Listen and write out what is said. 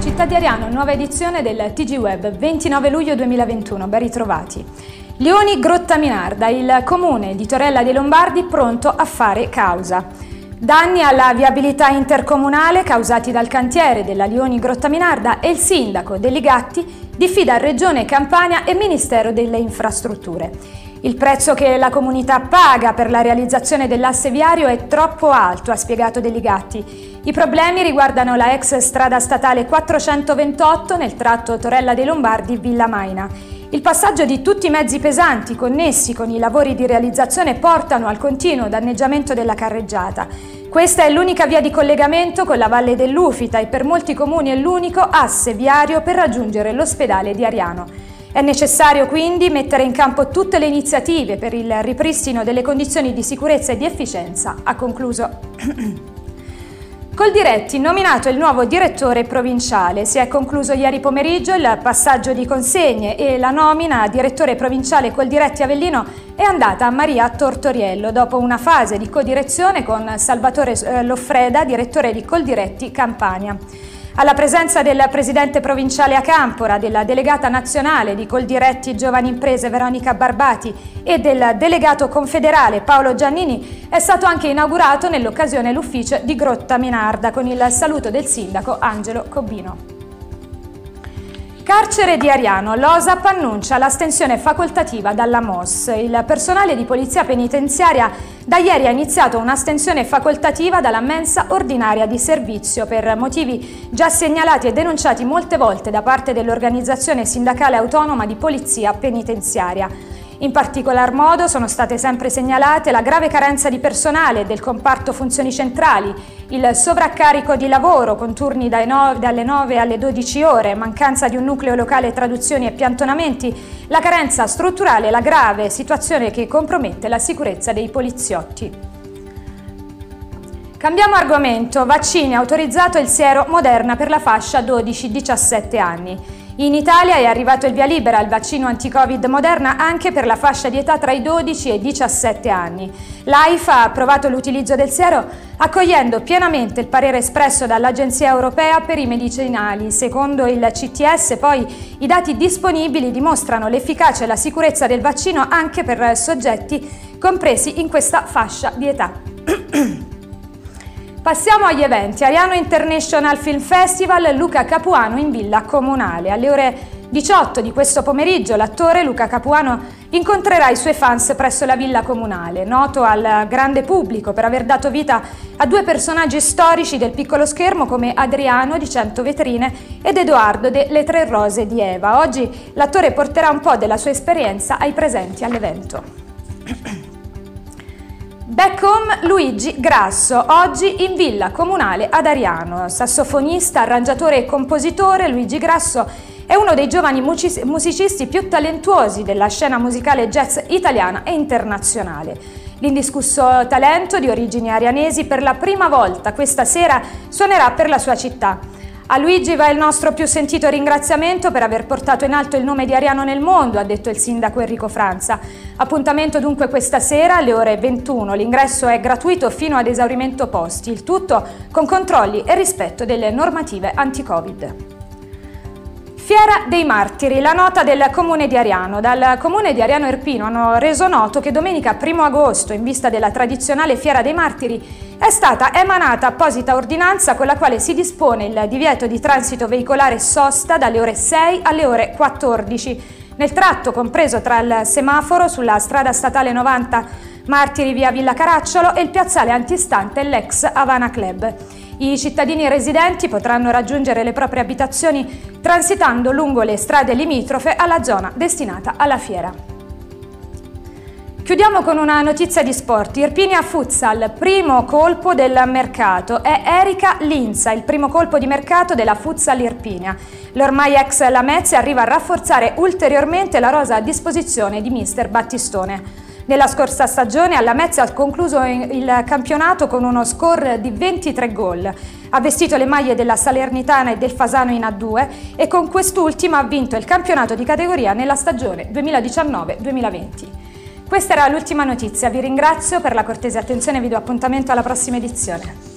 Città di Ariano, nuova edizione del TG Web, 29 luglio 2021, ben ritrovati. Lioni Grotta Minarda, il comune di Torella dei Lombardi pronto a fare causa. Danni alla viabilità intercomunale causati dal cantiere della Lioni Grotta Minarda e il sindaco Deligatti diffida Regione Campania e Ministero delle Infrastrutture. Il prezzo che la comunità paga per la realizzazione dell'asse viario è troppo alto, ha spiegato Deligatti. I problemi riguardano la ex strada statale 428 nel tratto Torella dei Lombardi-Villa Maina. Il passaggio di tutti i mezzi pesanti connessi con i lavori di realizzazione portano al continuo danneggiamento della carreggiata. Questa è l'unica via di collegamento con la Valle dell'Ufita e per molti comuni è l'unico asse viario per raggiungere l'ospedale di Ariano. È necessario quindi mettere in campo tutte le iniziative per il ripristino delle condizioni di sicurezza e di efficienza, ha concluso. Coldiretti, nominato il nuovo direttore provinciale. Si è concluso ieri pomeriggio il passaggio di consegne e la nomina a direttore provinciale Coldiretti Avellino è andata a Maria Tortoriello dopo una fase di codirezione con Salvatore eh, Loffreda, direttore di Coldiretti Campania. Alla presenza del presidente provinciale a Campora, della delegata nazionale di Coldiretti Giovani Imprese Veronica Barbati e del delegato confederale Paolo Giannini, è stato anche inaugurato nell'occasione l'ufficio di Grotta Minarda con il saluto del sindaco Angelo Cobbino. Carcere di Ariano, l'OSAP annuncia l'astensione facoltativa dalla MOS. Il personale di polizia penitenziaria da ieri ha iniziato un'astensione facoltativa dalla mensa ordinaria di servizio per motivi già segnalati e denunciati molte volte da parte dell'organizzazione sindacale autonoma di polizia penitenziaria. In particolar modo sono state sempre segnalate la grave carenza di personale del comparto funzioni centrali, il sovraccarico di lavoro con turni dalle 9 alle 12 ore, mancanza di un nucleo locale traduzioni e piantonamenti, la carenza strutturale e la grave situazione che compromette la sicurezza dei poliziotti. Cambiamo argomento, vaccini autorizzato il siero Moderna per la fascia 12-17 anni. In Italia è arrivato il via libera al vaccino anti-Covid Moderna anche per la fascia di età tra i 12 e i 17 anni. L'AIFA ha approvato l'utilizzo del siero accogliendo pienamente il parere espresso dall'Agenzia Europea per i medicinali. Secondo il CTS poi i dati disponibili dimostrano l'efficacia e la sicurezza del vaccino anche per soggetti compresi in questa fascia di età. Passiamo agli eventi. Ariano International Film Festival, Luca Capuano in Villa Comunale. Alle ore 18 di questo pomeriggio l'attore Luca Capuano incontrerà i suoi fans presso la Villa Comunale, noto al grande pubblico per aver dato vita a due personaggi storici del piccolo schermo come Adriano di Cento Vetrine ed Edoardo de Le Tre Rose di Eva. Oggi l'attore porterà un po' della sua esperienza ai presenti all'evento. Back home Luigi Grasso, oggi in villa comunale ad Ariano. Sassofonista, arrangiatore e compositore, Luigi Grasso è uno dei giovani musicisti più talentuosi della scena musicale jazz italiana e internazionale. L'indiscusso talento di origini arianesi per la prima volta questa sera suonerà per la sua città. A Luigi va il nostro più sentito ringraziamento per aver portato in alto il nome di Ariano nel mondo, ha detto il sindaco Enrico Franza. Appuntamento dunque questa sera alle ore 21. L'ingresso è gratuito fino ad esaurimento posti, il tutto con controlli e rispetto delle normative anti-Covid. Fiera dei Martiri, la nota del comune di Ariano. Dal comune di Ariano Irpino hanno reso noto che domenica 1 agosto, in vista della tradizionale Fiera dei Martiri, è stata emanata apposita ordinanza con la quale si dispone il divieto di transito veicolare sosta dalle ore 6 alle ore 14 nel tratto compreso tra il semaforo sulla strada statale 90 Martiri via Villa Caracciolo e il piazzale antistante l'ex Havana Club. I cittadini residenti potranno raggiungere le proprie abitazioni transitando lungo le strade limitrofe alla zona destinata alla fiera. Chiudiamo con una notizia di sport. Irpinia Futsal, primo colpo del mercato. È Erika Linza, il primo colpo di mercato della Futsal Irpinia. L'ormai ex Lamezia arriva a rafforzare ulteriormente la rosa a disposizione di mister Battistone. Nella scorsa stagione alla Lamezia ha concluso il campionato con uno score di 23 gol. Ha vestito le maglie della Salernitana e del Fasano in A2 e con quest'ultima ha vinto il campionato di categoria nella stagione 2019-2020. Questa era l'ultima notizia, vi ringrazio per la cortese attenzione e vi do appuntamento alla prossima edizione.